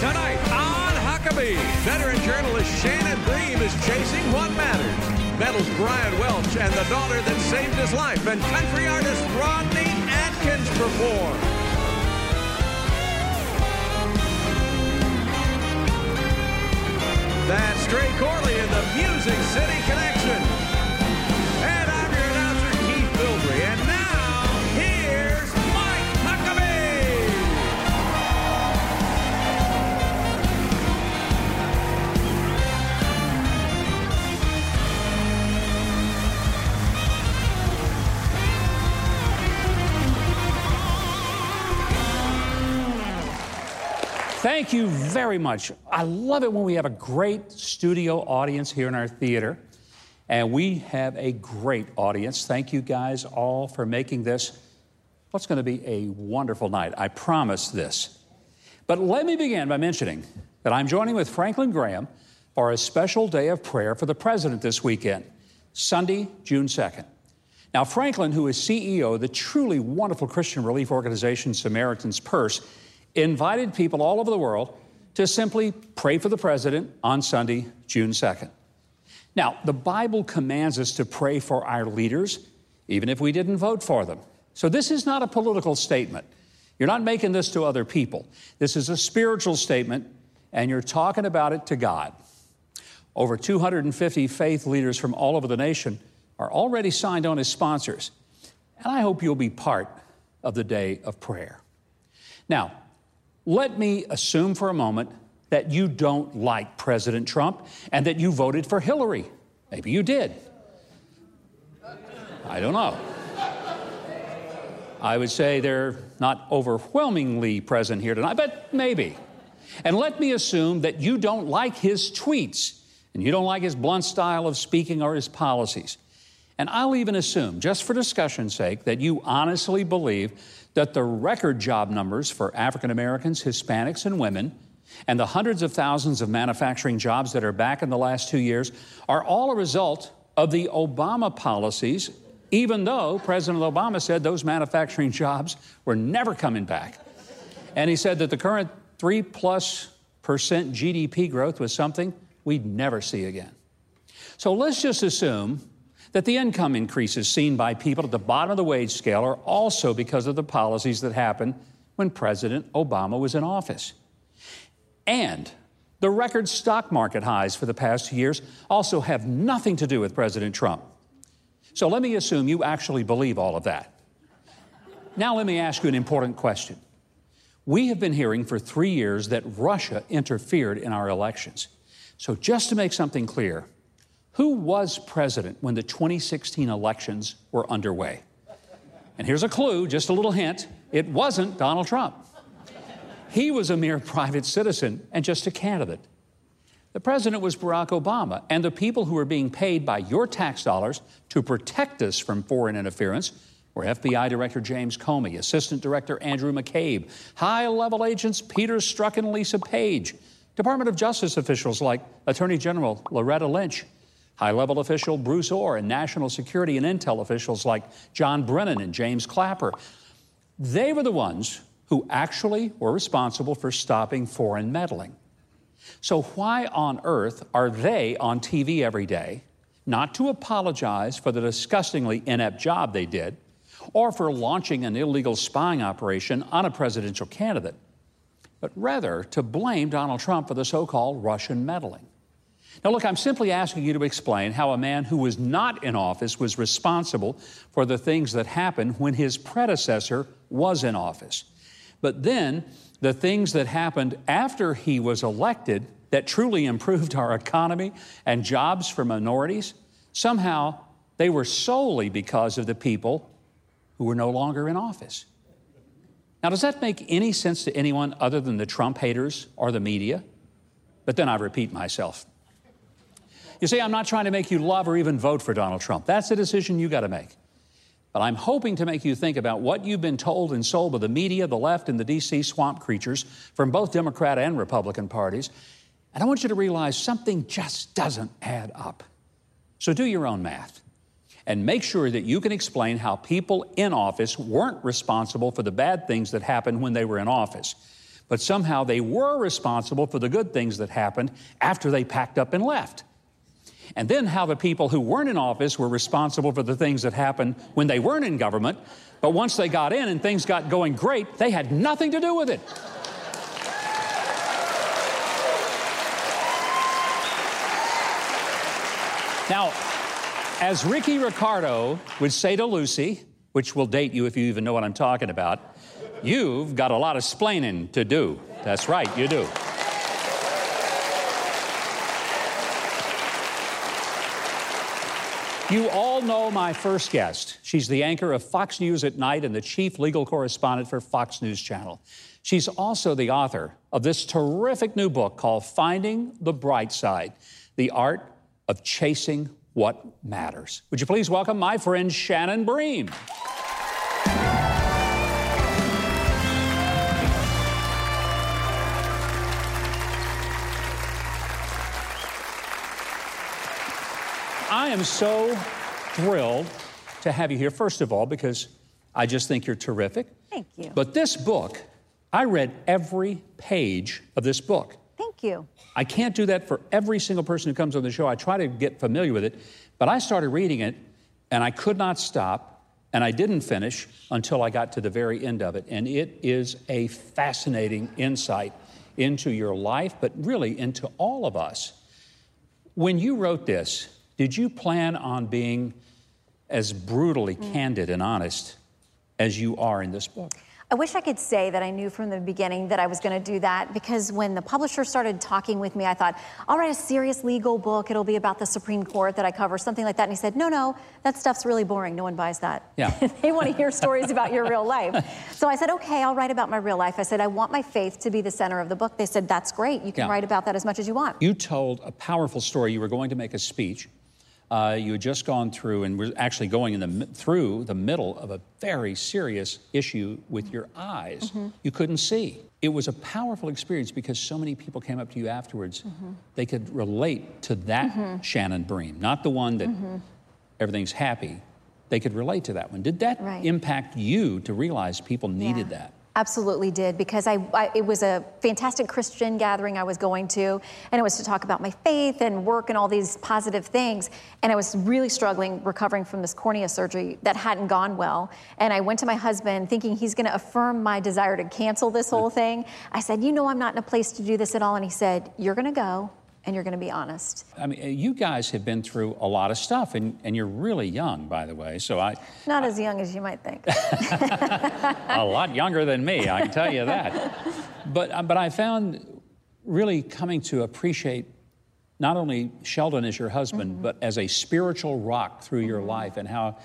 Tonight on Huckabee, veteran journalist Shannon Bream is chasing what matters. Battles Brian Welch and the daughter that saved his life, and country artist Rodney Atkins perform. That's Trey Corley in the Music City Connection. Thank you very much. I love it when we have a great studio audience here in our theater. And we have a great audience. Thank you guys all for making this what's going to be a wonderful night. I promise this. But let me begin by mentioning that I'm joining with Franklin Graham for a special day of prayer for the president this weekend, Sunday, June 2nd. Now, Franklin, who is CEO of the truly wonderful Christian relief organization Samaritan's Purse, invited people all over the world to simply pray for the president on Sunday, June 2nd. Now, the Bible commands us to pray for our leaders, even if we didn't vote for them. So, this is not a political statement. You're not making this to other people. This is a spiritual statement, and you're talking about it to God. Over 250 faith leaders from all over the nation are already signed on as sponsors, and I hope you'll be part of the day of prayer. Now, let me assume for a moment that you don't like President Trump and that you voted for Hillary. Maybe you did. I don't know. I would say they're not overwhelmingly present here tonight, but maybe. And let me assume that you don't like his tweets and you don't like his blunt style of speaking or his policies. And I'll even assume, just for discussion's sake, that you honestly believe that the record job numbers for African Americans, Hispanics, and women, and the hundreds of thousands of manufacturing jobs that are back in the last two years are all a result of the Obama policies, even though President Obama said those manufacturing jobs were never coming back. And he said that the current three plus percent GDP growth was something we'd never see again. So let's just assume that the income increases seen by people at the bottom of the wage scale are also because of the policies that happened when President Obama was in office. And the record stock market highs for the past years also have nothing to do with President Trump. So let me assume you actually believe all of that. Now, let me ask you an important question. We have been hearing for three years that Russia interfered in our elections. So, just to make something clear, who was president when the 2016 elections were underway? And here's a clue, just a little hint it wasn't Donald Trump. He was a mere private citizen and just a candidate. The president was Barack Obama, and the people who were being paid by your tax dollars to protect us from foreign interference were FBI Director James Comey, Assistant Director Andrew McCabe, high level agents Peter Strzok and Lisa Page, Department of Justice officials like Attorney General Loretta Lynch, high level official Bruce Ohr, and national security and intel officials like John Brennan and James Clapper. They were the ones who actually were responsible for stopping foreign meddling. So, why on earth are they on TV every day, not to apologize for the disgustingly inept job they did, or for launching an illegal spying operation on a presidential candidate, but rather to blame Donald Trump for the so called Russian meddling? Now, look, I'm simply asking you to explain how a man who was not in office was responsible for the things that happened when his predecessor was in office. But then, the things that happened after he was elected that truly improved our economy and jobs for minorities, somehow they were solely because of the people who were no longer in office. Now, does that make any sense to anyone other than the Trump haters or the media? But then I repeat myself. You see, I'm not trying to make you love or even vote for Donald Trump. That's a decision you got to make. But I'm hoping to make you think about what you've been told and sold by the media, the left, and the DC swamp creatures from both Democrat and Republican parties. And I want you to realize something just doesn't add up. So do your own math and make sure that you can explain how people in office weren't responsible for the bad things that happened when they were in office. but somehow they were responsible for the good things that happened after they packed up and left. And then how the people who weren't in office were responsible for the things that happened when they weren't in government, but once they got in and things got going great, they had nothing to do with it. Now, as Ricky Ricardo would say to Lucy, which will date you if you even know what I'm talking about, you've got a lot of splaining to do. That's right, you do. You all know my first guest. She's the anchor of Fox News at Night and the chief legal correspondent for Fox News Channel. She's also the author of this terrific new book called Finding the Bright Side The Art of chasing what matters. Would you please welcome my friend Shannon Bream? I am so thrilled to have you here, first of all, because I just think you're terrific. Thank you. But this book, I read every page of this book. Thank you. I can't do that for every single person who comes on the show. I try to get familiar with it, but I started reading it and I could not stop, and I didn't finish until I got to the very end of it. And it is a fascinating insight into your life, but really into all of us. When you wrote this, did you plan on being as brutally mm. candid and honest as you are in this book? I wish I could say that I knew from the beginning that I was going to do that because when the publisher started talking with me, I thought, I'll write a serious legal book. It'll be about the Supreme Court that I cover, something like that. And he said, No, no, that stuff's really boring. No one buys that. Yeah. they want to hear stories about your real life. So I said, Okay, I'll write about my real life. I said, I want my faith to be the center of the book. They said, That's great. You can yeah. write about that as much as you want. You told a powerful story. You were going to make a speech uh, you had just gone through and were actually going in the, through the middle of a very serious issue with your eyes. Mm-hmm. You couldn't see. It was a powerful experience because so many people came up to you afterwards. Mm-hmm. They could relate to that mm-hmm. Shannon Bream, not the one that mm-hmm. everything's happy. They could relate to that one. Did that right. impact you to realize people needed yeah. that? Absolutely did because I, I, it was a fantastic Christian gathering I was going to, and it was to talk about my faith and work and all these positive things. And I was really struggling recovering from this cornea surgery that hadn't gone well. And I went to my husband thinking he's going to affirm my desire to cancel this whole mm. thing. I said, "You know, I'm not in a place to do this at all." And he said, "You're going to go and you're going to be honest. I mean, you guys have been through a lot of stuff, and, and you're really young, by the way. So I not I, as young as you might think. a lot younger than me, I can tell you that. But uh, but I found really coming to appreciate not only Sheldon as your husband, mm-hmm. but as a spiritual rock through your mm-hmm. life, and how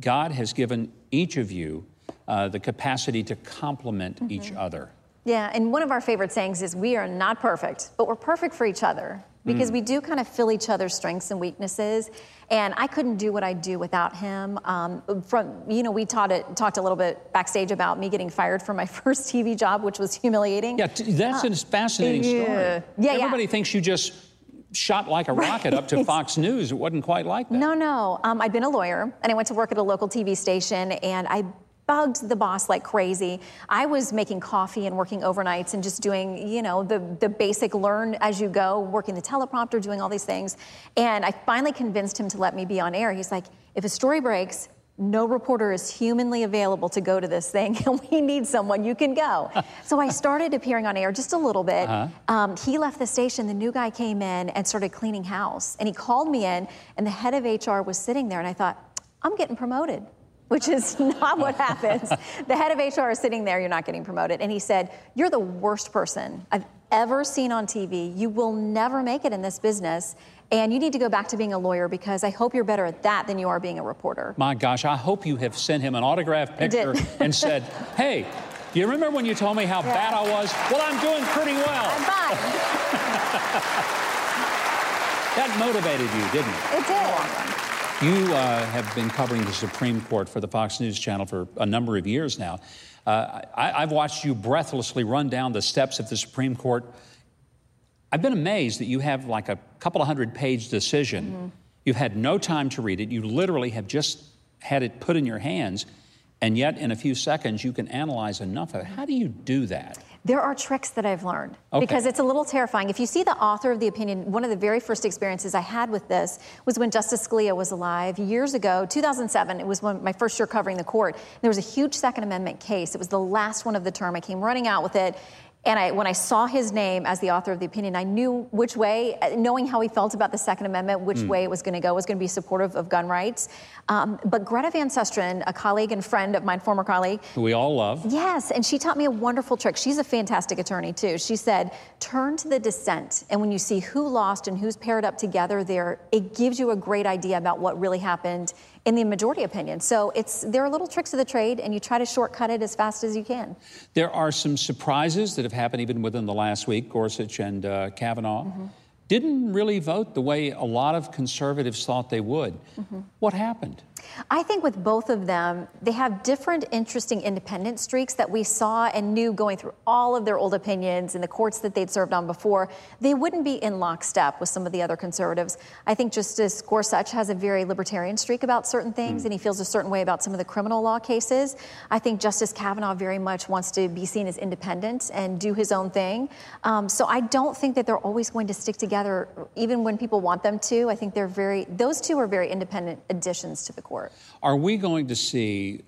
God has given each of you uh, the capacity to complement mm-hmm. each other. Yeah, and one of our favorite sayings is we are not perfect, but we're perfect for each other because mm. we do kind of fill each other's strengths and weaknesses. And I couldn't do what I do without him. Um, from you know, we taught it, talked a little bit backstage about me getting fired from my first TV job, which was humiliating. Yeah, t- that's uh, a fascinating yeah. story. Yeah, everybody yeah. thinks you just shot like a rocket right. up to Fox News. It wasn't quite like that. No, no. Um, I'd been a lawyer, and I went to work at a local TV station, and I bugged the boss like crazy. I was making coffee and working overnights and just doing, you know, the, the basic learn as you go, working the teleprompter, doing all these things. And I finally convinced him to let me be on air. He's like, if a story breaks, no reporter is humanly available to go to this thing, and we need someone. You can go. so I started appearing on air just a little bit. Uh-huh. Um, he left the station. The new guy came in and started cleaning house. And he called me in, and the head of HR was sitting there. And I thought, I'm getting promoted which is not what happens. the head of HR is sitting there, you're not getting promoted. And he said, You're the worst person I've ever seen on TV. You will never make it in this business. And you need to go back to being a lawyer because I hope you're better at that than you are being a reporter. My gosh, I hope you have sent him an autographed picture and said, Hey, do you remember when you told me how yeah. bad I was? Well, I'm doing pretty well. I'm fine. that motivated you, didn't it? It did. You uh, have been covering the Supreme Court for the Fox News Channel for a number of years now. Uh, I, have watched you breathlessly run down the steps of the Supreme Court. I've been amazed that you have like a couple of hundred page decision. Mm-hmm. You've had no time to read it. You literally have just had it put in your hands, And yet, in a few seconds, you can analyze enough of it. How do you do that? There are tricks that I've learned Okay. because it's a little terrifying. If you see the author of the opinion, one of the very first experiences I had with this was when Justice Scalia was alive years ago, 2007. It was when my first year covering the court. There was a huge Second Amendment case. It was the last one of the term. I came running out with it. And I, when I saw his name as the author of the opinion, I knew which way, knowing how he felt about the Second Amendment, which way it was going to go, was going to be supportive of gun rights. Um, but Greta Van Susteren, a colleague and friend of mine, former colleague, Who we all love. Yes, and she taught me a wonderful trick. She's a fantastic attorney too. She said, "Turn to the dissent, and when you see who lost and who's paired up together there, it gives you a great idea about what really happened in the majority opinion." So it's there are little tricks of the trade, and you try to shortcut it as fast as you can. There are some surprises that have happened even within the last week. Gorsuch and uh, Kavanaugh didn't really vote the way a lot of conservatives thought they would. What happened? I think with both of them, they have different interesting independent streaks that we saw and knew going through all of their old opinions in the courts that they'd served on before. They wouldn't be in lockstep with some of the other conservatives. I think Justice Gorsuch has a very libertarian streak about certain things, and he feels a certain way about some of the criminal law cases. I think Justice Kavanaugh very much wants to be seen as independent and do his own thing. Um, so I don't think that they're always going to stick together, even when people want them to. I think they're very; those two are very independent additions to the court. Are we going to see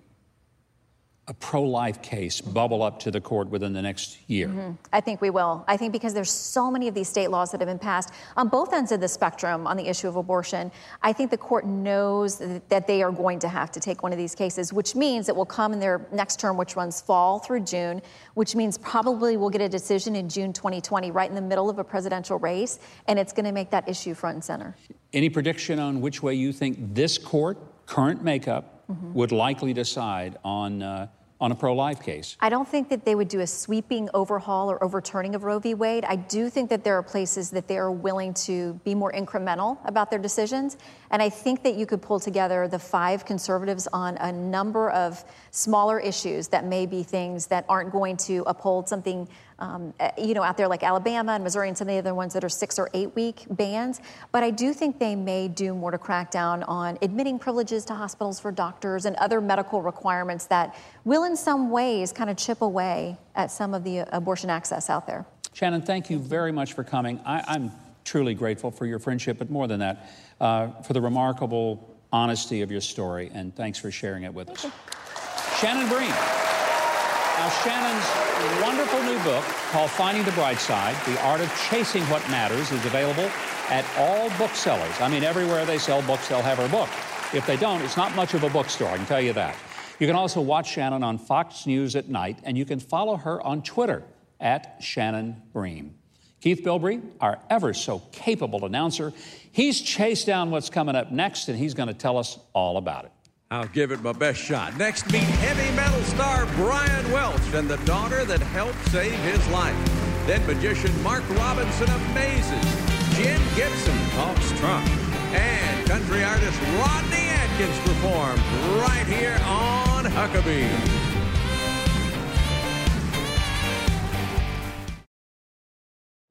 a pro life case bubble up to the court within the next year? Mm-hmm. I think we will. I think because there's so many of these state laws that have been passed on both ends of the spectrum on the issue of abortion. I think the court knows that they are going to have to take one of these cases, which means it will come in their next term, which runs fall through June, which means probably we'll get a decision in June 2020, right in the middle of a presidential race, and it's going to make that issue front and center. Any prediction on which way you think this court, current makeup, would likely decide on, uh, on a pro life case? I don't think that they would do a sweeping overhaul or overturning of Roe v. Wade. I do think that there are places that they are willing to be more incremental about their decisions. And I think that you could pull together the five conservatives on a number of smaller issues that may be things that aren't going to uphold something, um, uh, you know, out there like Alabama and Missouri and some of the other ones that are six or eight week bans. But I do think they may do more to crack down on admitting privileges to hospitals for doctors and other medical requirements that will, in some ways, kind of chip away at some of the abortion access out there. Shannon, thank you very much for coming. I, I'm truly grateful for your friendship, but more than that, uh, for the remarkable honesty of your story, and thanks for sharing it with us. Shannon Bream. Now, Shannon's wonderful new book called Finding the Bright Side The Art of Chasing What Matters is available at all booksellers. I mean, everywhere they sell books, they'll have her book. If they don't, it's not much of a bookstore, I can tell you that. You can also watch Shannon on Fox News at night, and you can follow her on Twitter at Shannon Bream. Keith Bilbrey, our ever so capable announcer, he's chased down what's coming up next, and he's going to tell us all about it. I'll give it my best shot. Next, meet heavy metal star Brian Welch and the daughter that helped save his life. Then magician Mark Robinson amazes. Jim Gibson talks Trump. And country artist Rodney Atkins performs right here on Huckabee.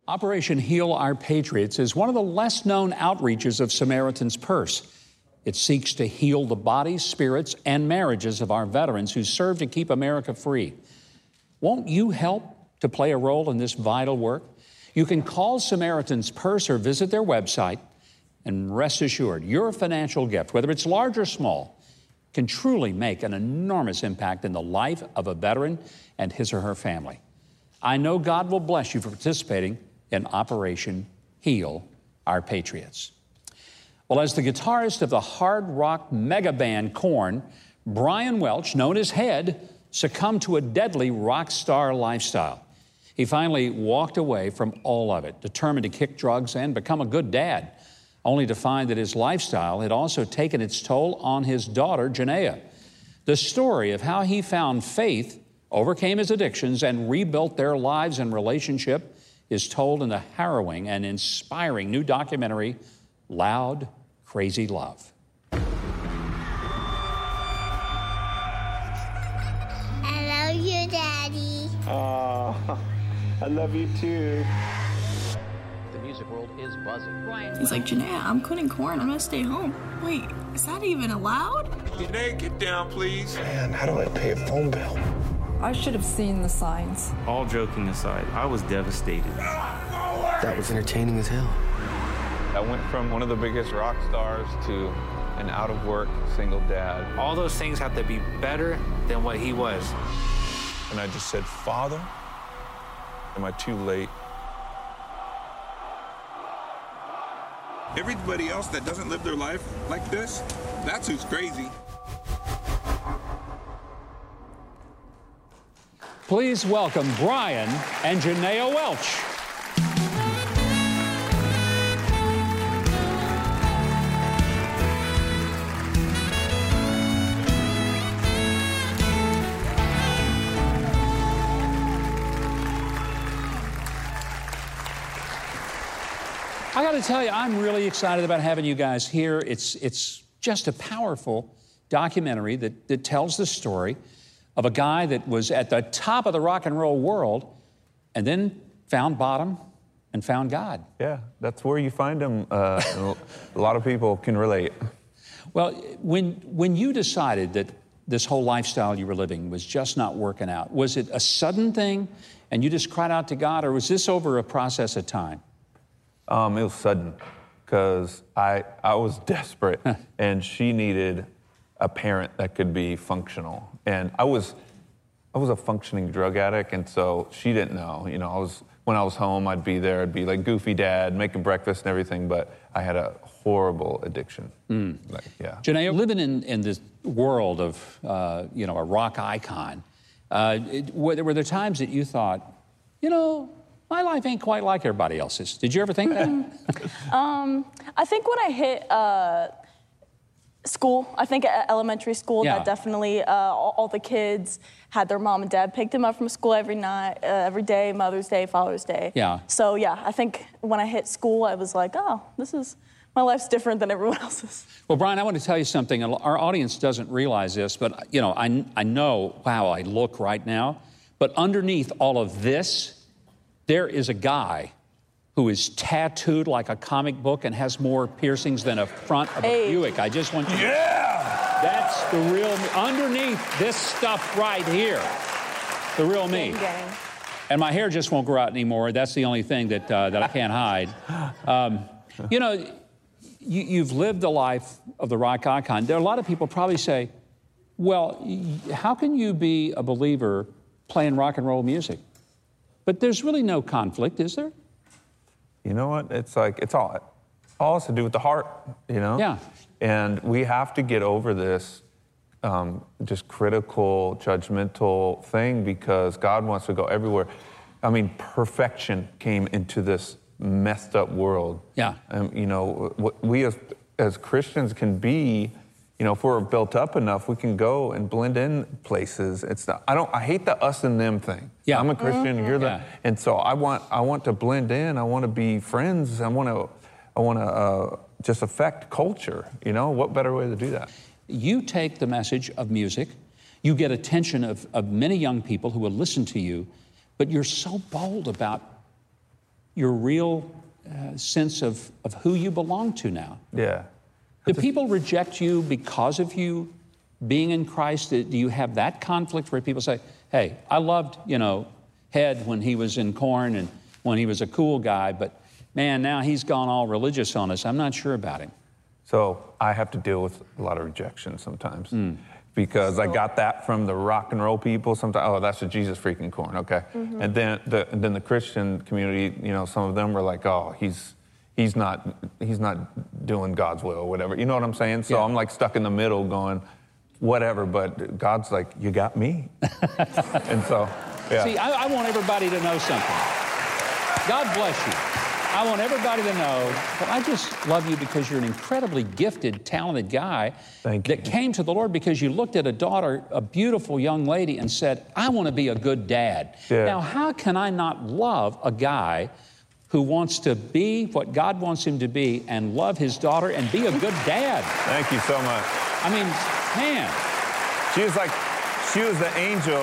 Operation Heal Our Patriots is one of the less known outreaches of Samaritan's Purse. It seeks to heal the bodies, spirits, and marriages of our veterans who serve to keep America free. Won't you help to play a role in this vital work? You can call Samaritan's Purse or visit their website, and rest assured, your financial gift, whether it's large or small, can truly make an enormous impact in the life of a veteran and his or her family. I know God will bless you for participating in Operation Heal Our Patriots. Well, as the guitarist of the hard rock mega band Korn, Brian Welch, known as Head, succumbed to a deadly rock star lifestyle. He finally walked away from all of it, determined to kick drugs and become a good dad, only to find that his lifestyle had also taken its toll on his daughter, Janaea. The story of how he found faith, overcame his addictions, and rebuilt their lives and relationship is told in the harrowing and inspiring new documentary, Loud, Krazy Love. I love you, Daddy. Oh, I love you too. The music world is buzzing. He's like, Janae, I'm quitting Korn. I'm gonna stay home. Wait, is that even allowed? Janae, get down, please. Man, how do I pay a phone bill? I should have seen the signs. All joking aside, I was devastated. That was entertaining as hell. I went from one of the biggest rock stars to an out of work single dad. All those things have to be better than what he was. And I just said, Father, am I too late? Everybody else that doesn't live their life like this, that's who's crazy. Please welcome Brian and Janaea Welch. Got to tell you, I'm really excited about having you guys here. It's, it's just a powerful documentary that, that tells the story of a guy that was at the top of the rock and roll world and then found bottom and found God. Yeah, that's where you find him. Uh, a lot of people can relate. Well, when, when you decided that this whole lifestyle you were living was just not working out, was it a sudden thing and you just cried out to God, or was this over a process of time? Um, it was sudden because I, I was desperate and she needed a parent that could be functional. And I was, I was a functioning drug addict, and so she didn't know. You know, I was when I was home, I'd be there, I'd be like goofy dad, making breakfast and everything, but I had a horrible addiction. Mm. Like, yeah. Janae, living in, in this world of, uh, you know, a rock icon, uh, it, were, were there times that you thought, you know, my life ain't quite like everybody else's. Did you ever think that? um, I think when I hit uh, school, I think at elementary school, Yeah. that definitely uh, all, all the kids had their mom and dad pick them up from school every night, uh, every day, Mother's Day, Father's Day. Yeah. So yeah, I think when I hit school, I was like, oh, this is my life's different than everyone else's. Well, Brian, I want to tell you something. Our audience doesn't realize this, but you know, I, I know wow, I look right now. But underneath all of this, there is a guy who is tattooed like a comic book and has more piercings than a front of Hey. a Buick. I just want you. To Yeah! That's the real me. Underneath this stuff right here, the real me. Gang, gang. And my hair just won't grow out anymore. That's the only thing that, uh, that I can't hide. Um, you know, you, you've lived the life of the rock icon. There are a lot of people probably say, well, y- how can you be a believer playing rock and roll music? But there's really no conflict, is there? You know what? It's like it's all all has to do with the heart, you know? Yeah. And we have to get over this um, just critical, judgmental thing because God wants to go everywhere. I mean, perfection came into this messed up world. Yeah. Um, you know, what we as, as Christians can be, you know, if we're built up enough, we can go and blend in places. It's not, I don't, I hate the us and them thing. Yeah. I'm a Christian, you're the, Yeah. and so I want, I want to blend in. I want to be friends. I want to, I want to uh, just affect culture. You know, what better way to do that? You take the message of music, you get attention of, of many young people who will listen to you, but you're so bold about your real uh, sense of, of who you belong to now. Yeah. Do people reject you because of you being in Christ? Do you have that conflict where people say, hey, I loved, you know, Head when he was in Korn and when he was a cool guy, but man, now he's gone all religious on us. I'm not sure about him. So I have to deal with a lot of rejection sometimes hmm. because I got that from the rock and roll people. Sometimes, oh, that's a Jesus freaking Korn, okay. Mm-hmm. And then the and then the Christian community, you know, some of them were like, oh, he's he's not he's not doing God's will or whatever. You know what I'm saying? So Yeah. I'm like stuck in the middle, going, whatever. But God's like, you got me, and so yeah. See, I, I want everybody to know something. God bless you. I want everybody to know that I just love you because you're an incredibly gifted, talented guy Thank that you. came to the Lord because you looked at a daughter, a beautiful young lady, and said, I want to be a good dad. Yeah. Now, how can I not love a guy who wants to be what God wants him to be and love his daughter and be a good dad? Thank you so much. I mean, man, She was like, she was the angel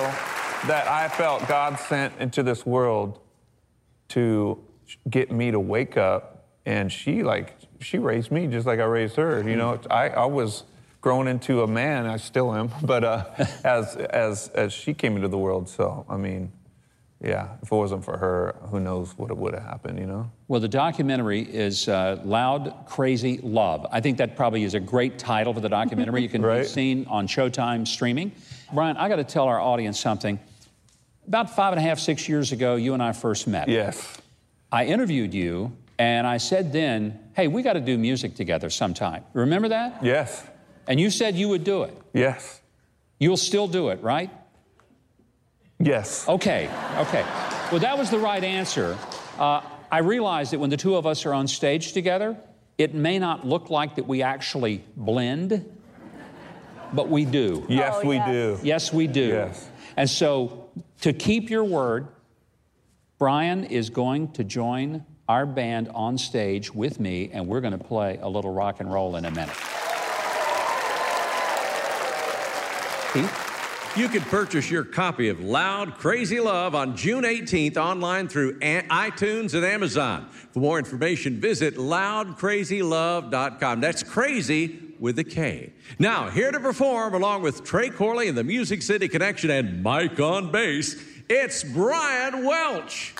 that I felt God sent into this world to get me to wake up, and she like she raised me just like I raised her. You know, I, I was grown into a man. I still am, but uh, as as as she came into the world. So I mean, yeah, if it wasn't for her, who knows what would have happened? You know. Well, the documentary is uh, Loud, Krazy Love. I think that probably is a great title for the documentary. You can be seen on Showtime streaming. Brian, I got to tell our audience something. About five and a half, six years ago, you and I first met. Yes. I interviewed you, and I said then, hey, we got to do music together sometime. Remember that? Yes. And you said you would do it. Yes. You'll still do it, right? Yes. Okay, okay. Well, that was the right answer. Uh, I realize that when the two of us are on stage together, it may not look like that we actually blend, but we do. Yes, Oh, we yes. do. Yes, we do. Yes. And so, to keep your word, Brian is going to join our band on stage with me, and we're going to play a little rock and roll in a minute. Keith? You can purchase your copy of Loud Krazy Love on June 18th online through iTunes and Amazon. For more information, visit loudkrazylove.com. That's crazy with a K. Now, here to perform along with Trey Corley and the Music City Connection and Mike on bass, it's Brian Welch.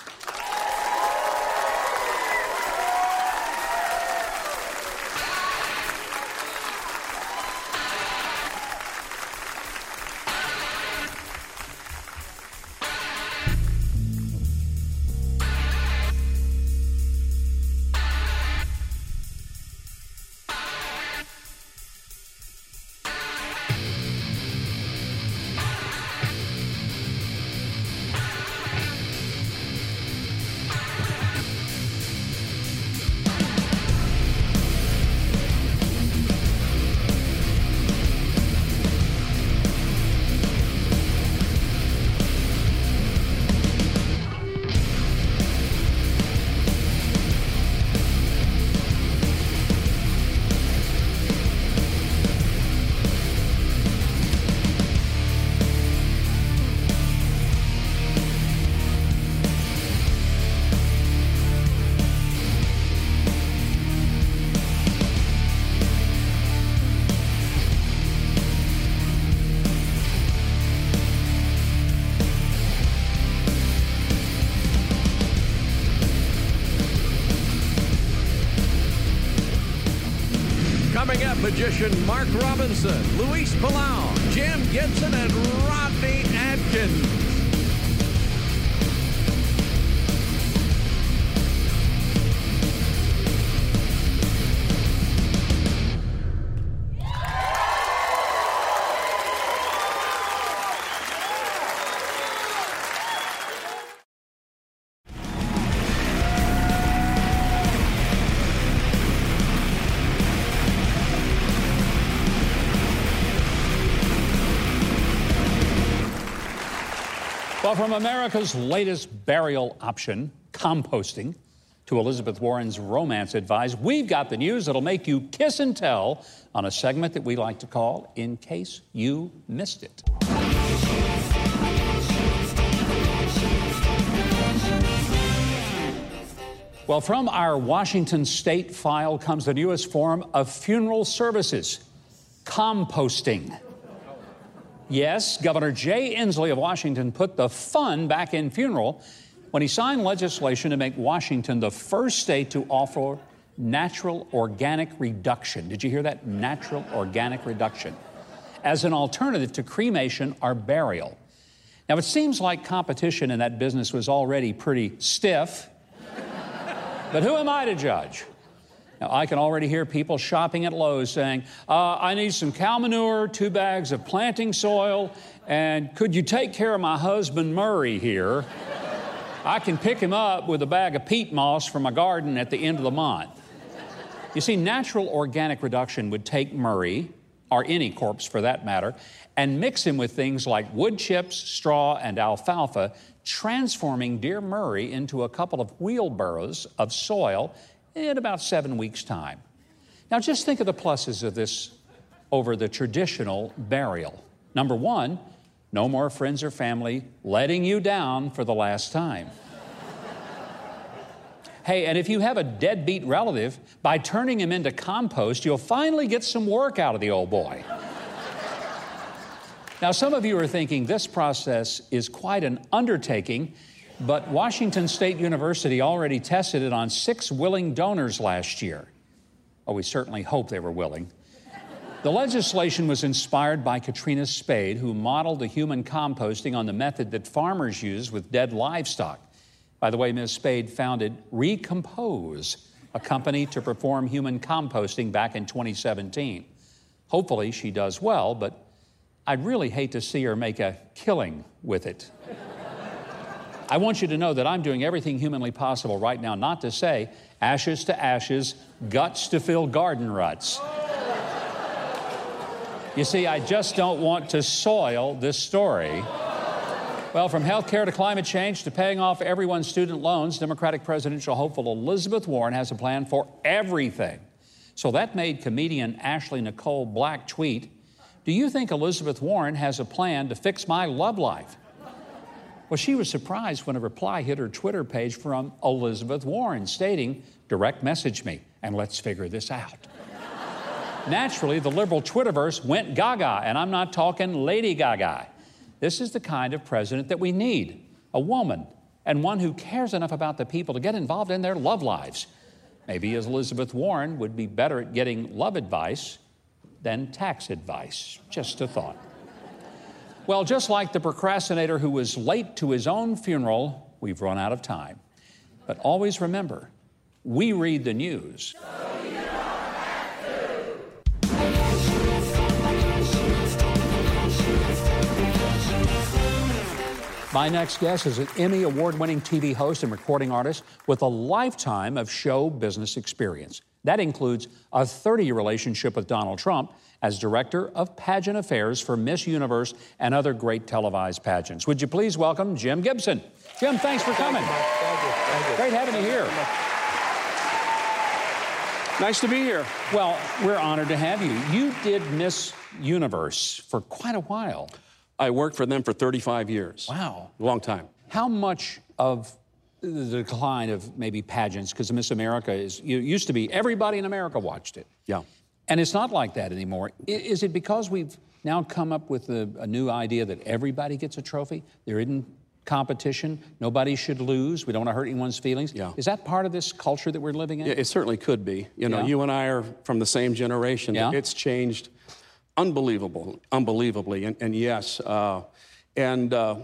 Magician Mark Robinson, Luis Palau, Jim Gibson, and Well, from America's latest burial option, composting, to Elizabeth Warren's romance advice, we've got the news that'll make you kiss and tell on a segment that we like to call In Case You Missed It. Well, from our Washington state file comes the newest form of funeral services composting. Yes, Governor Jay Inslee of Washington put the fun back in funeral when he signed legislation to make Washington the first state to offer natural organic reduction. Did you hear that? Natural organic reduction as an alternative to cremation or burial. Now, it seems like competition in that business was already pretty stiff, but who am I to judge? Now, I can already hear people shopping at Lowe's saying, uh, I need some cow manure, two bags of planting soil, and could you take care of my husband Murray here? I can pick him up with a bag of peat moss from my garden at the end of the month. You see, natural organic reduction would take Murray, or any corpse for that matter, and mix him with things like wood chips, straw, and alfalfa, transforming dear Murray into a couple of wheelbarrows of soil in about seven weeks' time. Now, just think of the pluses of this over the traditional burial. Number one, no more friends or family letting you down for the last time. Hey, and if you have a deadbeat relative, by turning him into compost, you'll finally get some work out of the old boy. now, some of you are thinking this process is quite an undertaking, but Washington State University already tested it on six willing donors last year. Oh, we certainly hope they were willing. The legislation was inspired by Katrina Spade, who modeled the human composting on the method that farmers use with dead livestock. By the way, Ms. Spade founded Recompose, a company to perform human composting back in 2017. Hopefully, she does well, but I'd really hate to see her make a killing with it. I want you to know that I'm doing everything humanly possible right now not to say ashes to ashes, guts to fill garden ruts. You see, I just don't want to soil this story. Well, from health care to climate change to paying off everyone's student loans, Democratic presidential hopeful Elizabeth Warren has a plan for everything. So that made comedian Ashley Nicole Black tweet Do you think Elizabeth Warren has a plan to fix my love life? Well, she was surprised when a reply hit her Twitter page from Elizabeth Warren stating, Direct message me and let's figure this out. Naturally, the liberal Twitterverse went gaga, and I'm not talking Lady Gaga. This is the kind of president that we need a woman, and one who cares enough about the people to get involved in their love lives. Maybe Elizabeth Warren would be better at getting love advice than tax advice. Just a thought. Well, just like the procrastinator who was late to his own funeral, we've run out of time. But always remember, we read the news. My next guest is an Emmy award winning TV host and recording artist with a lifetime of show business experience. That includes a 30 year relationship with Donald Trump as director of pageant affairs for Miss Universe and other great televised pageants. Would you please welcome Jim Gibson? Jim, thanks for coming. Thank you. Thank you. Great having you here. Nice to be here. Well, we're honored to have you. You did Miss Universe for quite a while. I worked for them for 35 years. Wow. Long time. How much of the decline of maybe pageants, because Miss America is, you used to be, everybody in America watched it. Yeah. And it's not like that anymore. Is it because we've now come up with a, a new idea that everybody gets a trophy? There isn't competition. Nobody should lose. We don't want to hurt anyone's feelings. Yeah. Is that part of this culture that we're living in? Yeah, it certainly could be. You know, Yeah. you and I are from the same generation. Yeah. It's changed unbelievable, unbelievably. And, and yes, uh, and uh,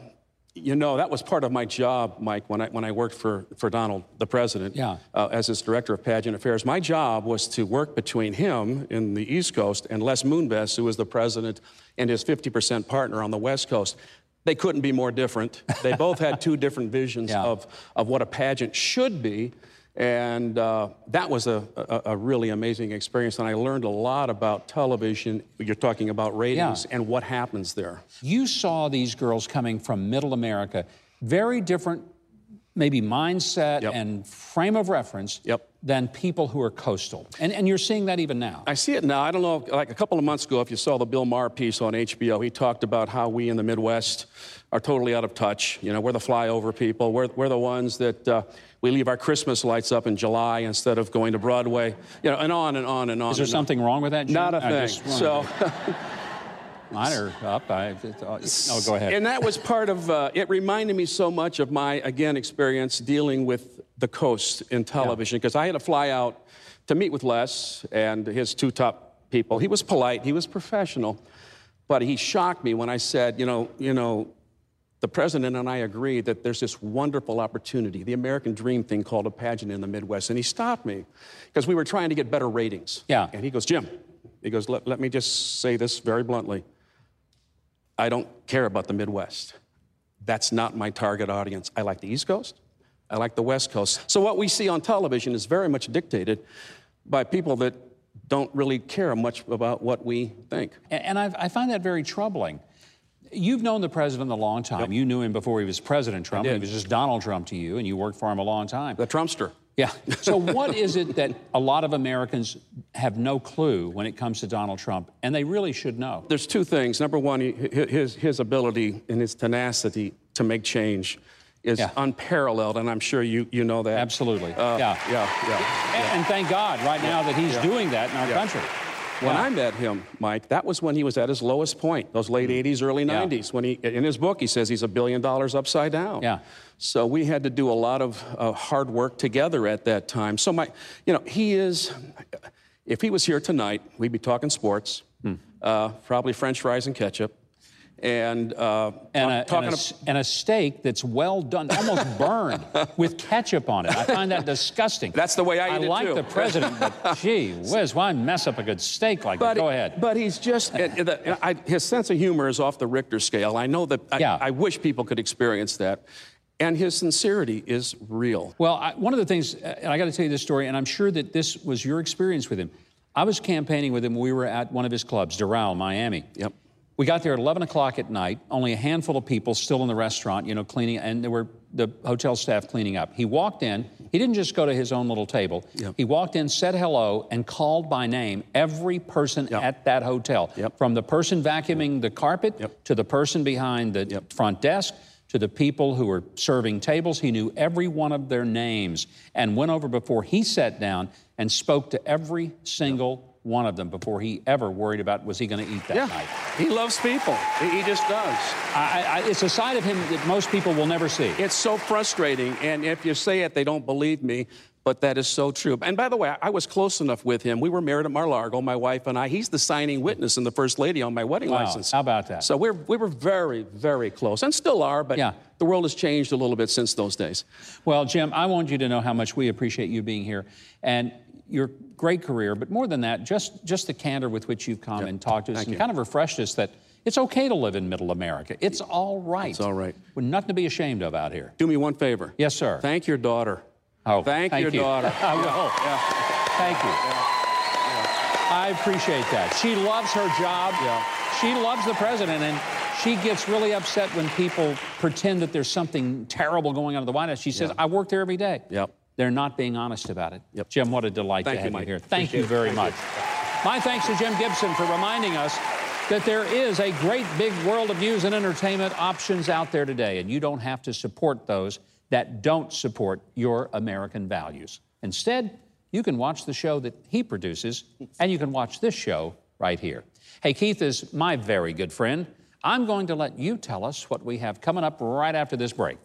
you know, that was part of my job, Mike, when I, when I worked for, for Donald, the president, Yeah. uh, as his director of pageant affairs. My job was to work between him in the East Coast and Les Moonves, who was the president, and his 50% partner on the West Coast. They couldn't be more different. They both had two different visions Yeah. of, of what a pageant should be. And uh, that was a, a, a really amazing experience. And I learned a lot about television. You're talking about ratings Yeah. and what happens there. You saw these girls coming from middle America, very different, maybe mindset Yep. and frame of reference Yep. than people who are coastal. And, and you're seeing that even now. I see it now. I don't know, like a couple of months ago, if you saw the Bill Maher piece on HBO, he talked about how we in the Midwest are totally out of touch. You know, we're the flyover people. We're, we're the ones that uh, we leave our Christmas lights up in July instead of going to Broadway. You know, and on and on and on. Is there and on. something wrong with that? Jim? Not a thing. So. Mine are up. I, oh, go ahead. And that was part of, uh, it reminded me so much of my, again, experience dealing with the coast in television, because I had to fly out to meet with Les and his two top people. He was polite, he was professional, but he shocked me when I said, you know, you know, the president and I agree that there's this wonderful opportunity, the American dream thing called a pageant in the Midwest. And he stopped me because we were trying to get better ratings. Yeah. And he goes, Jim, he goes, let, let me just say this very bluntly. I don't care about the Midwest. That's not my target audience. I like the East Coast. I like the West Coast. So what we see on television is very much dictated by people that don't really care much about what we think. And, and I find that very troubling. You've known the president a long time. You knew him before he was President Trump. He was just Donald Trump to you, and you worked for him a long time. The Trumpster. Yeah. So, what is it that a lot of Americans have no clue when it comes to Donald Trump, and they really should know? There's two things. Number one, his, his ability and his tenacity to make change is Yeah. unparalleled, and I'm sure you, you know that. Absolutely. Uh, yeah. Yeah, yeah. And, and thank God right now that he's Yeah. doing that in our Yeah. country. When Yeah. I met him, Mike, that was when he was at his lowest point, those late 80s, early Yeah. 90s. When he, in his book, he says he's a billion dollars upside down. Yeah. So we had to do a lot of uh, hard work together at that time. So my, you know, he is. If he was here tonight, we'd be talking sports, Hmm. uh, probably French fries and ketchup, and uh, and a, talking. and, a, and a steak that's well done, almost burned, with ketchup on it. I find that disgusting. That's the way I eat it, like too. the president, but gee whiz, why mess up a good steak like that? Go ahead. But he's just, I, his sense of humor is off the Richter scale. I know that, I, Yeah. I wish people could experience that. And his sincerity is real. Well, I, one of the things, uh, and I got to tell you this story, and I'm sure that this was your experience with him. I was campaigning with him. We were at one of his clubs, Doral, Miami. Yep. We got there at 11 o'clock at night, only a handful of people still in the restaurant, you know, cleaning, and there were the hotel staff cleaning up. He walked in. He didn't just go to his own little table. Yep. He walked in, said hello, and called by name every person at that hotel. Yep. From the person vacuuming the carpet Yep. to the person behind the front desk to the people who were serving tables. He knew every one of their names and went over before he sat down and spoke to every single one of them before he ever worried about was he going to eat that yeah. night. He loves people. He, just does. I, I, it's a side of him that most people will never see. It's so frustrating. And if you say it, they don't believe me. But that is so true. And by the way, I was close enough with him. We were married at Mar-a-Lago, my wife and I. He's the signing witness and the first lady on my wedding Wow. license. How about that? So we're, we were very, very close, and still are. But Yeah. the world has changed a little bit since those days. Well, Jim, I want you to know how much we appreciate you being here and your great career, but more than that, just, just the candor with which you've come and talked to us Thank and you. kind of refreshed us that it's okay to live in middle America. It's all right. It's all right. We're nothing to be ashamed of out here. Do me one favor. Yes, sir. Thank your daughter. Oh, Thank, thank your you. daughter. I will. Yeah. Thank you. I appreciate that. She loves her job. Yeah. She loves the president, and she gets really upset when people pretend that there's something terrible going on at the White House. She says, Yeah. I work there every day. Yep. They're not being honest about it. Yep. Jim, what a delight Thank to you, have Mike. you here. Thank you Appreciate it. very Thank much. My thanks to Jim Gibson for reminding us that there is a great big world of news and entertainment options out there today, and you don't have to support those that don't support your American values. Instead, you can watch the show that he produces, and you can watch this show right here. Hey, Keith is my very good friend. I'm going to let you tell us what we have coming up right after this break.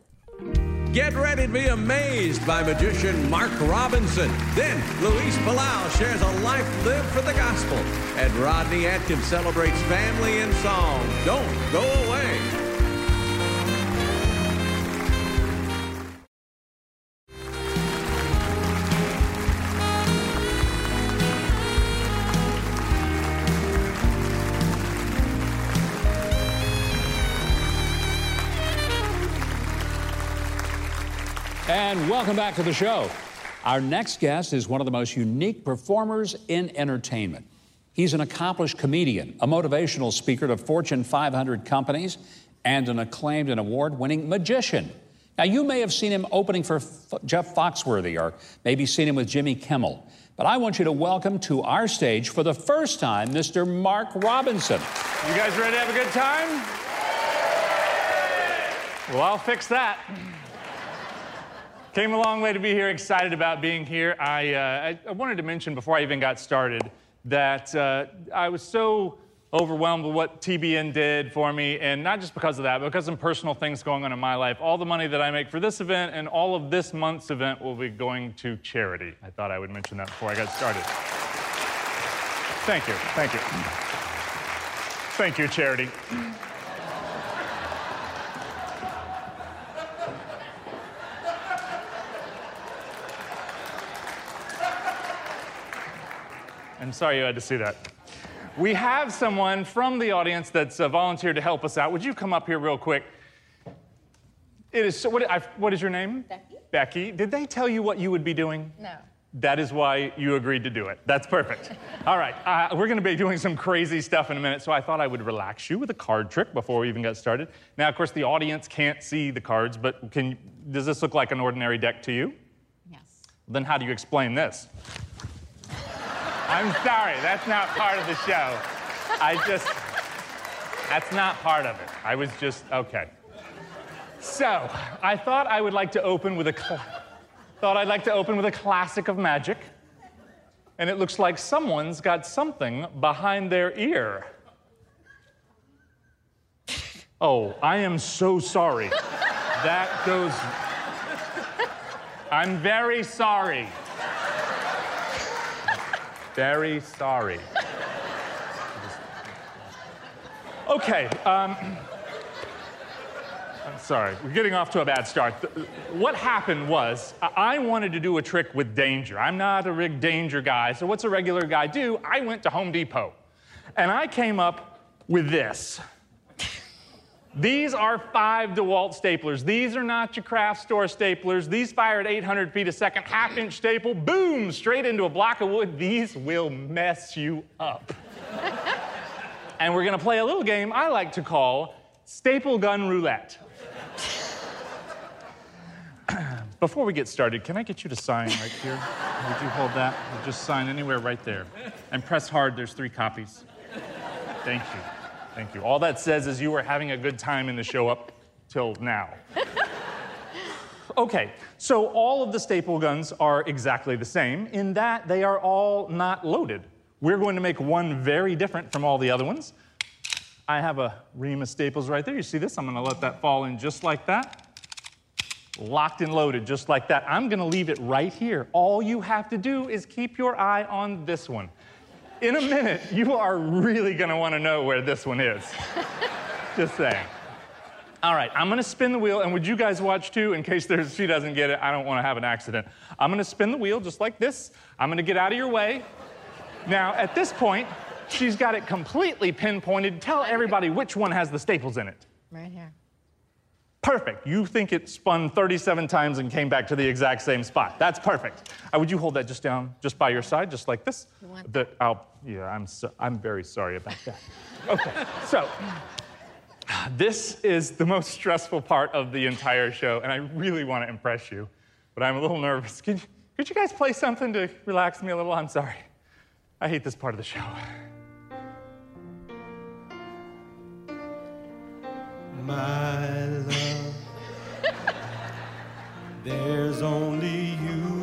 Get ready to be amazed by magician Mark Robinson. Then Luis Palau shares a life lived for the gospel. And Rodney Atkins celebrates family and song. Don't go away. And welcome back to the show. Our next guest is one of the most unique performers in entertainment. He's an accomplished comedian, a motivational speaker to Fortune 500 companies, and an acclaimed and award winning magician. Now, you may have seen him opening for F- Jeff Foxworthy or maybe seen him with Jimmy Kimmel. But I want you to welcome to our stage for the first time Mr. Mark Robinson. You guys ready to have a good time? Well, I'll fix that. Came a long way to be here, excited about being here. I, uh, I, I wanted to mention before I even got started that uh, I was so overwhelmed with what TBN did for me, and not just because of that, but because of some personal things going on in my life. All the money that I make for this event and all of this month's event will be going to charity. I thought I would mention that before I got started. Thank you, thank you. Thank you, charity. I'm sorry you had to see that. We have someone from the audience that's uh, volunteered to help us out. Would you come up here real quick? It is so. What, I, what is your name? Becky. Becky. Did they tell you what you would be doing? No. That is why you agreed to do it. That's perfect. All right, uh, we're going to be doing some crazy stuff in a minute, so I thought I would relax you with a card trick before we even got started. Now, of course, the audience can't see the cards, but can does this look like an ordinary deck to you? Yes. Then how do you explain this? I'm sorry, that's not part of the show. I just, that's not part of it. I was just, okay. So, I thought I would like to open with a thought I'd like to open with a classic of magic. And it looks like someone's got something behind their ear. Oh, I am so sorry. That goes I'm very sorry. Very sorry. Okay, um, I'm sorry, we're getting off to a bad start. What happened was, I wanted to do a trick with danger. I'm not a big danger guy, so what's a regular guy do? I went to Home Depot and I came up with this. These are five DeWalt staplers. These are not your craft store staplers. These fire at 800 feet a second, half inch staple, boom, straight into a block of wood. These will mess you up. and we're gonna play a little game I like to call Staple Gun Roulette. Before we get started, can I get you to sign right here? Would you hold that? Just sign anywhere right there. And press hard, there's three copies. Thank you. Thank you. All that says is you were having a good time in the show up till now. Okay, so all of the staple guns are exactly the same in that they are all not loaded. We're going to make one very different from all the other ones. I have a ream of staples right there. You see this? I'm going to let that fall in just like that. Locked and loaded just like that. I'm going to leave it right here. All you have to do is keep your eye on this one. In a minute, you are really going to want to know where this one is. just saying. All right, I'm gonna spin the wheel, and would you guys watch too, in case there's, she doesn't get it? I don't wanna have an accident. I'm gonna spin the wheel just like this. I'm gonna get out of your way. Now, at this point, she's got it completely pinpointed. Tell everybody which one has the staples in it. Right here. Perfect. You think it spun 37 times and came back to the exact same spot. That's perfect. Uh, would you hold that just down, just by your side, just like this? You want The, I'll, yeah, I'm, so, I'm very sorry about that. Okay, so this is the most stressful part of the entire show, and I really want to impress you, but I'm a little nervous. Could you, could you guys play something to relax me a little? I'm sorry. I hate this part of the show. My love, there's only you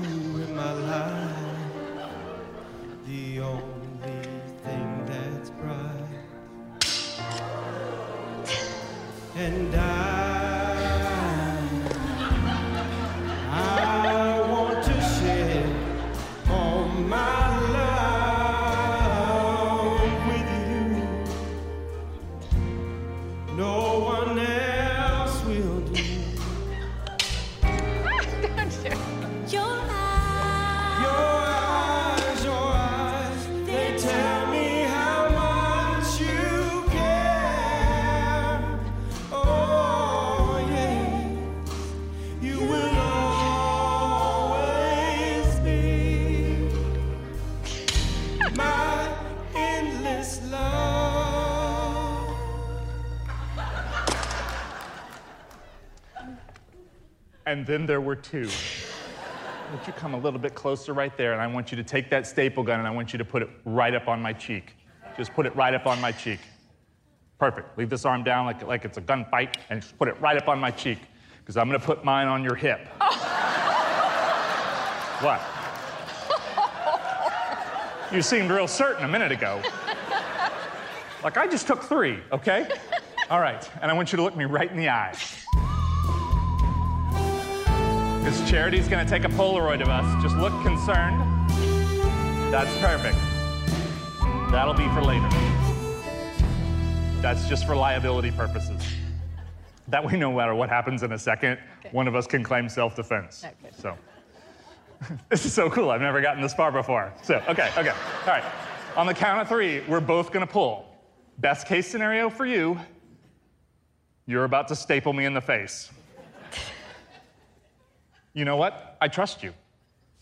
And then there were two. Would you come a little bit closer right there? And I want you to take that staple gun and I want you to put it right up on my cheek. Just put it right up on my cheek. Perfect. Leave this arm down like, like it's a gunfight and just put it right up on my cheek because I'm going to put mine on your hip. What? You seemed real certain a minute ago. Like I just took three, okay? All right, and I want you to look me right in the eye. Because Charity's gonna take a Polaroid of us. Just look concerned. That's perfect. That'll be for later. That's just for liability purposes. That way, no matter what happens in a second, one of us can claim self defense. Okay. So, this is so cool. I've never gotten this far before. So, okay, okay. All right. On the count of three, we're both gonna pull. Best case scenario for you, you're about to staple me in the face. You know what? I trust you.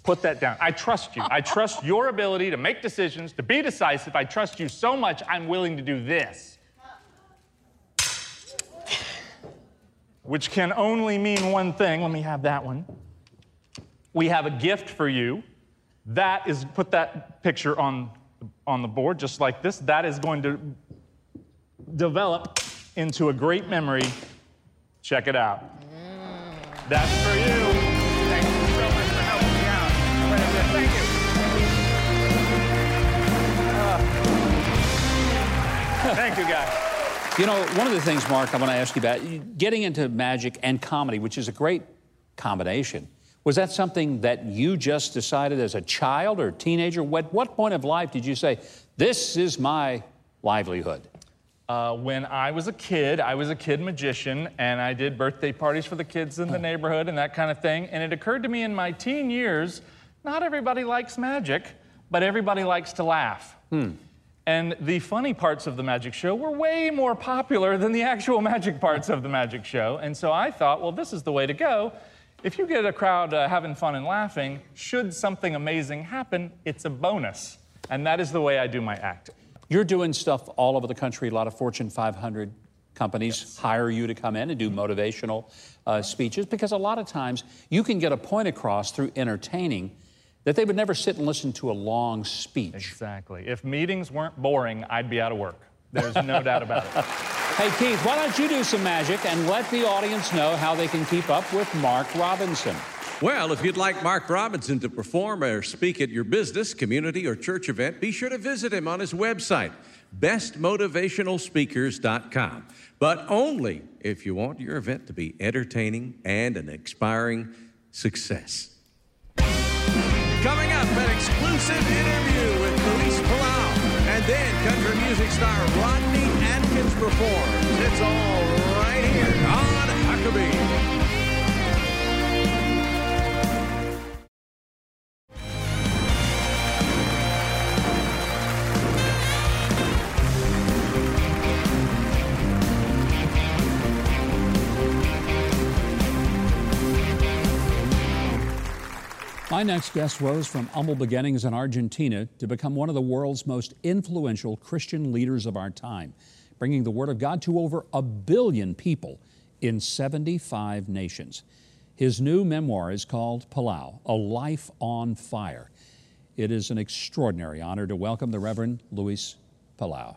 Put that down. I trust you. I trust your ability to make decisions, to be decisive. I trust you so much, I'm willing to do this. Which can only mean one thing. Let me have that one. We have a gift for you. That is, put that picture on, on the board just like this. That is going to develop into a great memory. Check it out. That's for you. Thank you, guys. You know, one of the things, Mark, I want to ask you about getting into magic and comedy, which is a great combination. Was that something that you just decided as a child or teenager? What, what point of life did you say, this is my livelihood? Uh, when I was a kid, I was a kid magician, and I did birthday parties for the kids in the neighborhood and that kind of thing. And it occurred to me in my teen years, not everybody likes magic, but everybody likes to laugh. Hmm. And the funny parts of the magic show were way more popular than the actual magic parts of the magic show. And so I thought, well, this is the way to go. If you get a crowd uh, having fun and laughing, should something amazing happen, it's a bonus. And that is the way I do my acting. You're doing stuff all over the country. A lot of Fortune 500 companies yes. hire you to come in and do motivational uh, speeches because a lot of times you can get a point across through entertaining that they would never sit and listen to a long speech. Exactly. If meetings weren't boring, I'd be out of work. There's no doubt about it. Hey, Keith, why don't you do some magic and let the audience know how they can keep up with Mark Robinson? Well, if you'd like Mark Robinson to perform or speak at your business, community, or church event, be sure to visit him on his website, bestmotivationalspeakers.com. But only if you want your event to be entertaining and an inspiring success. Coming up, an exclusive interview with Luis Palau. And then country music star Rodney Atkins performs. It's all right here on Huckabee. My next guest rose from humble beginnings in Argentina to become one of the world's most influential Christian leaders of our time, bringing the Word of God to over a billion people in 75 nations. His new memoir is called Palau A Life on Fire. It is an extraordinary honor to welcome the Reverend Luis Palau.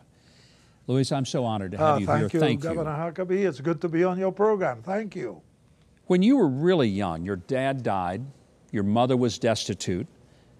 Luis, I'm so honored to have uh, you thank here. You, thank Governor you, Governor Huckabee. It's good to be on your program. Thank you. When you were really young, your dad died your mother was destitute.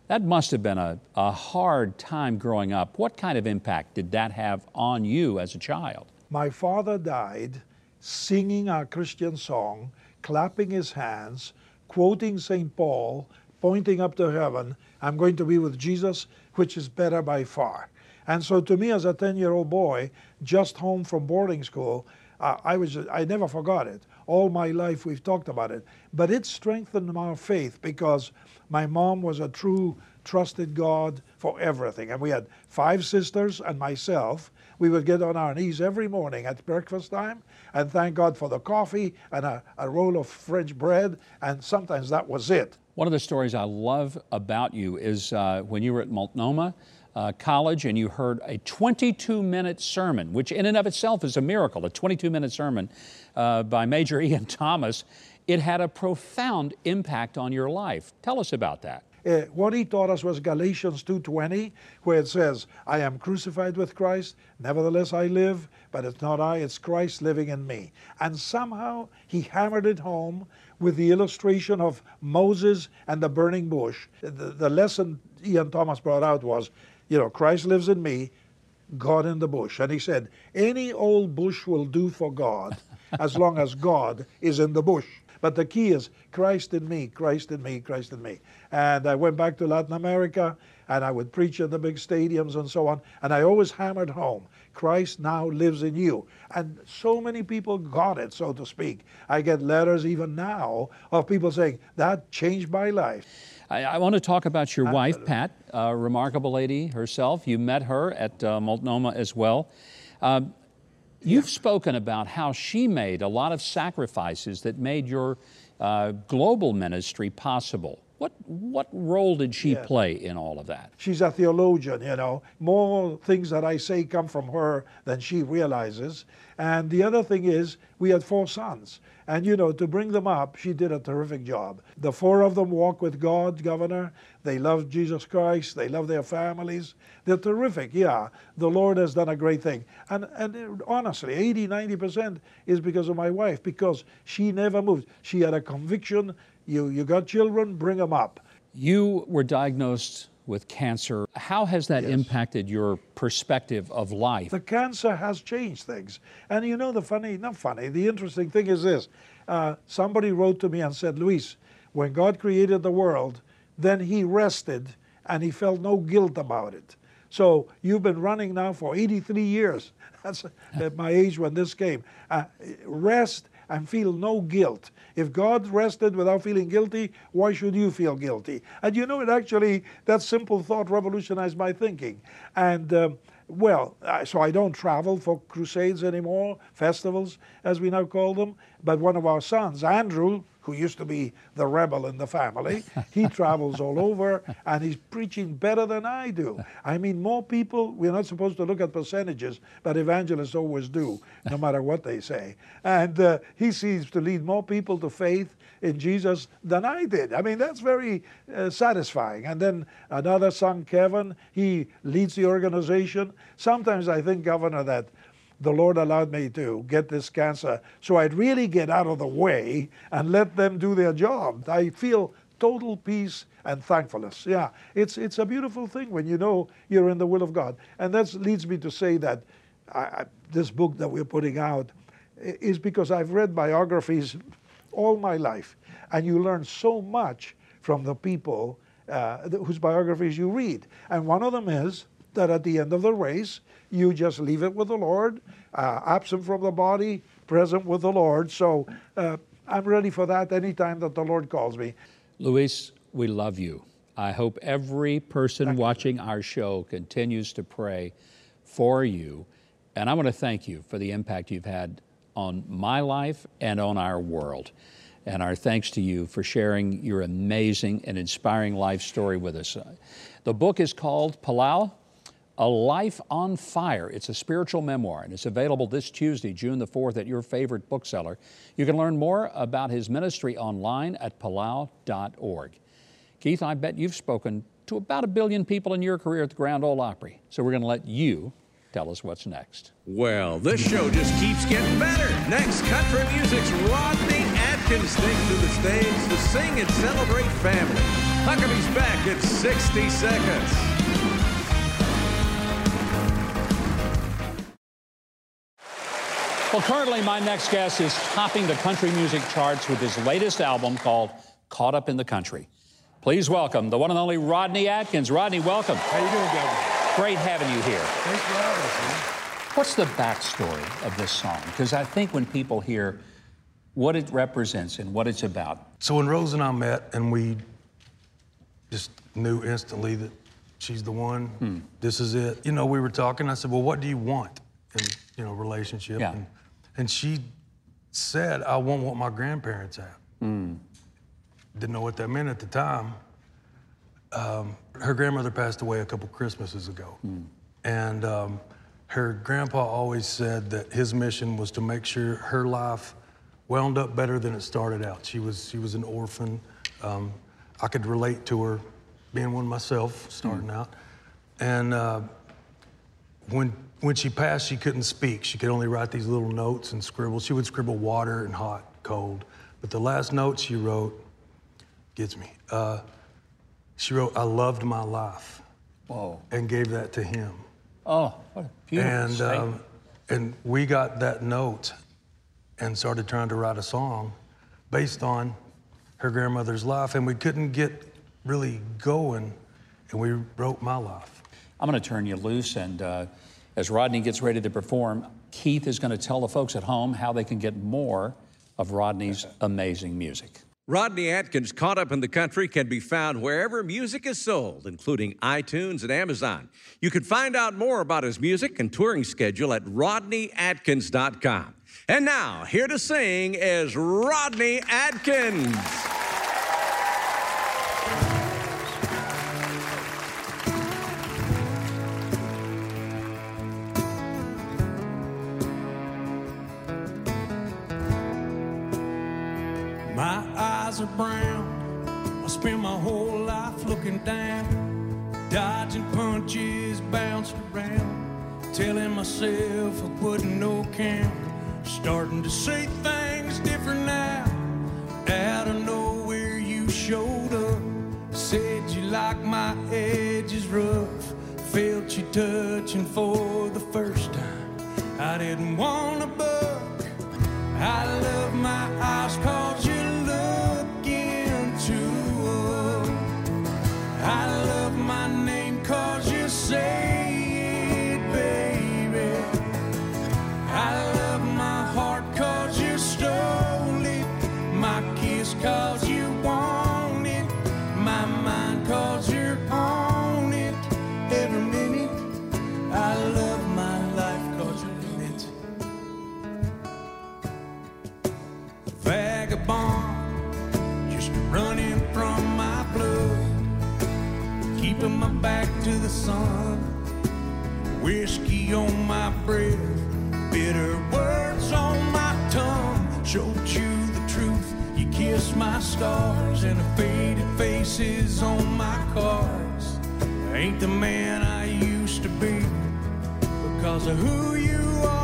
That must have been a, a hard time growing up. What kind of impact did that have on you as a child? My father died singing our Christian song, clapping his hands, quoting St. Paul, pointing up to heaven, I'm going to be with Jesus, which is better by far. And so to me as a 10-year-old boy, just home from boarding school, uh, I was I never forgot it all my life we've talked about it. But it strengthened our faith because my mom was a true trusted God for everything. And we had five sisters and myself. We would get on our knees every morning at breakfast time and thank God for the coffee and a, a roll of French bread. And sometimes that was it. One of the stories I love about you is uh, when you were at Multnomah uh, College and you heard a 22 minute sermon, which in and of itself is a miracle, a 22 minute sermon uh, by Major Ian Thomas, it had a profound impact on your life. Tell us about that. Uh, what he taught us was Galatians 2:20, where it says, "I am crucified with Christ; nevertheless I live, but it's not I, it's Christ living in me." And somehow he hammered it home with the illustration of Moses and the burning bush. The, the lesson Ian Thomas brought out was, you know, Christ lives in me, God in the bush. And he said, any old bush will do for God as long as God is in the bush. But the key is Christ in me, Christ in me, Christ in me. And I went back to Latin America and I would preach in the big stadiums and so on. And I always hammered home Christ now lives in you. And so many people got it, so to speak. I get letters even now of people saying, that changed my life. I, I want to talk about your Absolutely. wife, Pat, a remarkable lady herself. You met her at uh, Multnomah as well. Um, You've spoken about how she made a lot of sacrifices that made your uh, global ministry possible. What, what role did she play in all of that? She's a theologian, you know. More things that I say come from her than she realizes. And the other thing is, we had four sons. And, you know, to bring them up, she did a terrific job. The four of them walk with God, Governor. They love Jesus Christ. They love their families. They're terrific, yeah. The Lord has done a great thing. And, and honestly, 80, 90% is because of my wife, because she never moved. She had a conviction you, you got children, bring them up. You were diagnosed with cancer. How has that impacted your perspective of life? The cancer has changed things. And you know, the funny, not funny, the interesting thing is this. Uh, somebody wrote to me and said, Luis, when God created the world, then he rested and he felt no guilt about it. So you've been running now for 83 years. That's at my age when this came. Uh, rest and feel no guilt. If God rested without feeling guilty, why should you feel guilty? And you know, it actually, that simple thought revolutionized my thinking. And um, well, so I don't travel for crusades anymore, festivals, as we now call them. But one of our sons, Andrew, who used to be the rebel in the family, he travels all over and he's preaching better than I do. I mean, more people, we're not supposed to look at percentages, but evangelists always do, no matter what they say. And uh, he seems to lead more people to faith in Jesus than I did. I mean, that's very uh, satisfying. And then another son, Kevin, he leads the organization. Sometimes I think, Governor, that the Lord allowed me to get this cancer so I'd really get out of the way and let them do their job. I feel total peace and thankfulness. Yeah, it's, it's a beautiful thing when you know you're in the will of God. And that leads me to say that I, I, this book that we're putting out is because I've read biographies all my life, and you learn so much from the people uh, whose biographies you read. And one of them is that at the end of the race, you just leave it with the Lord, uh, absent from the body, present with the Lord. So uh, I'm ready for that anytime that the Lord calls me. Luis, we love you. I hope every person watching our show continues to pray for you. And I want to thank you for the impact you've had on my life and on our world. And our thanks to you for sharing your amazing and inspiring life story with us. The book is called Palau A Life on Fire. It's a spiritual memoir, and it's available this Tuesday, June the 4th, at your favorite bookseller. You can learn more about his ministry online at palau.org. Keith, I bet you've spoken to about a billion people in your career at the Grand Ole Opry. So we're going to let you tell us what's next. Well, this show just keeps getting better. Next, country music's Rodney Atkins takes to the stage to sing and celebrate family. Huckabee's back in 60 seconds. Well, currently, my next guest is topping the country music charts with his latest album called Caught Up in the Country. Please welcome the one and only Rodney Atkins. Rodney, welcome. How you doing, Governor? Great having you here. Thanks for having us. man. What's the backstory of this song? Because I think when people hear what it represents and what it's about, So when Rose and I met, and we just knew instantly that she's the one. Hmm. This is it. You know, we were talking. I said, "Well, what do you want in you know relationship?" Yeah. And, and she said, "I want what my grandparents have." Didn't know what that meant at the time. Um, her grandmother passed away a couple Christmases ago, and um, her grandpa always said that his mission was to make sure her life wound up better than it started out. She was she was an orphan. Um, I could relate to her, being one myself, starting out, and uh, when when she passed, she couldn't speak. She could only write these little notes and scribble. She would scribble water and hot, cold. But the last note she wrote gets me. Uh, she wrote, "I loved my life," Whoa. and gave that to him. oh, what a beautiful And um, and we got that note and started trying to write a song based on her grandmother's life, and we couldn't get really going, and we wrote my life. I'm going to turn you loose, and uh, as Rodney gets ready to perform, Keith is going to tell the folks at home how they can get more of Rodney's amazing music. Rodney Atkins Caught Up in the Country can be found wherever music is sold, including iTunes and Amazon. You can find out more about his music and touring schedule at rodneyatkins.com. And now, here to sing is Rodney Atkins. Are brown. I spend my whole life looking down, dodging punches, bouncing around, telling myself I wouldn't no count. Starting to see things different now. Out of nowhere, you showed up. Said you like my edges rough. Felt you touching for the first time. I didn't want to buck. I love my eyes cause sun. Whiskey on my breath, bitter words on my tongue. Showed you the truth. You kissed my scars and the faded faces on my cars. I ain't the man I used to be because of who you are.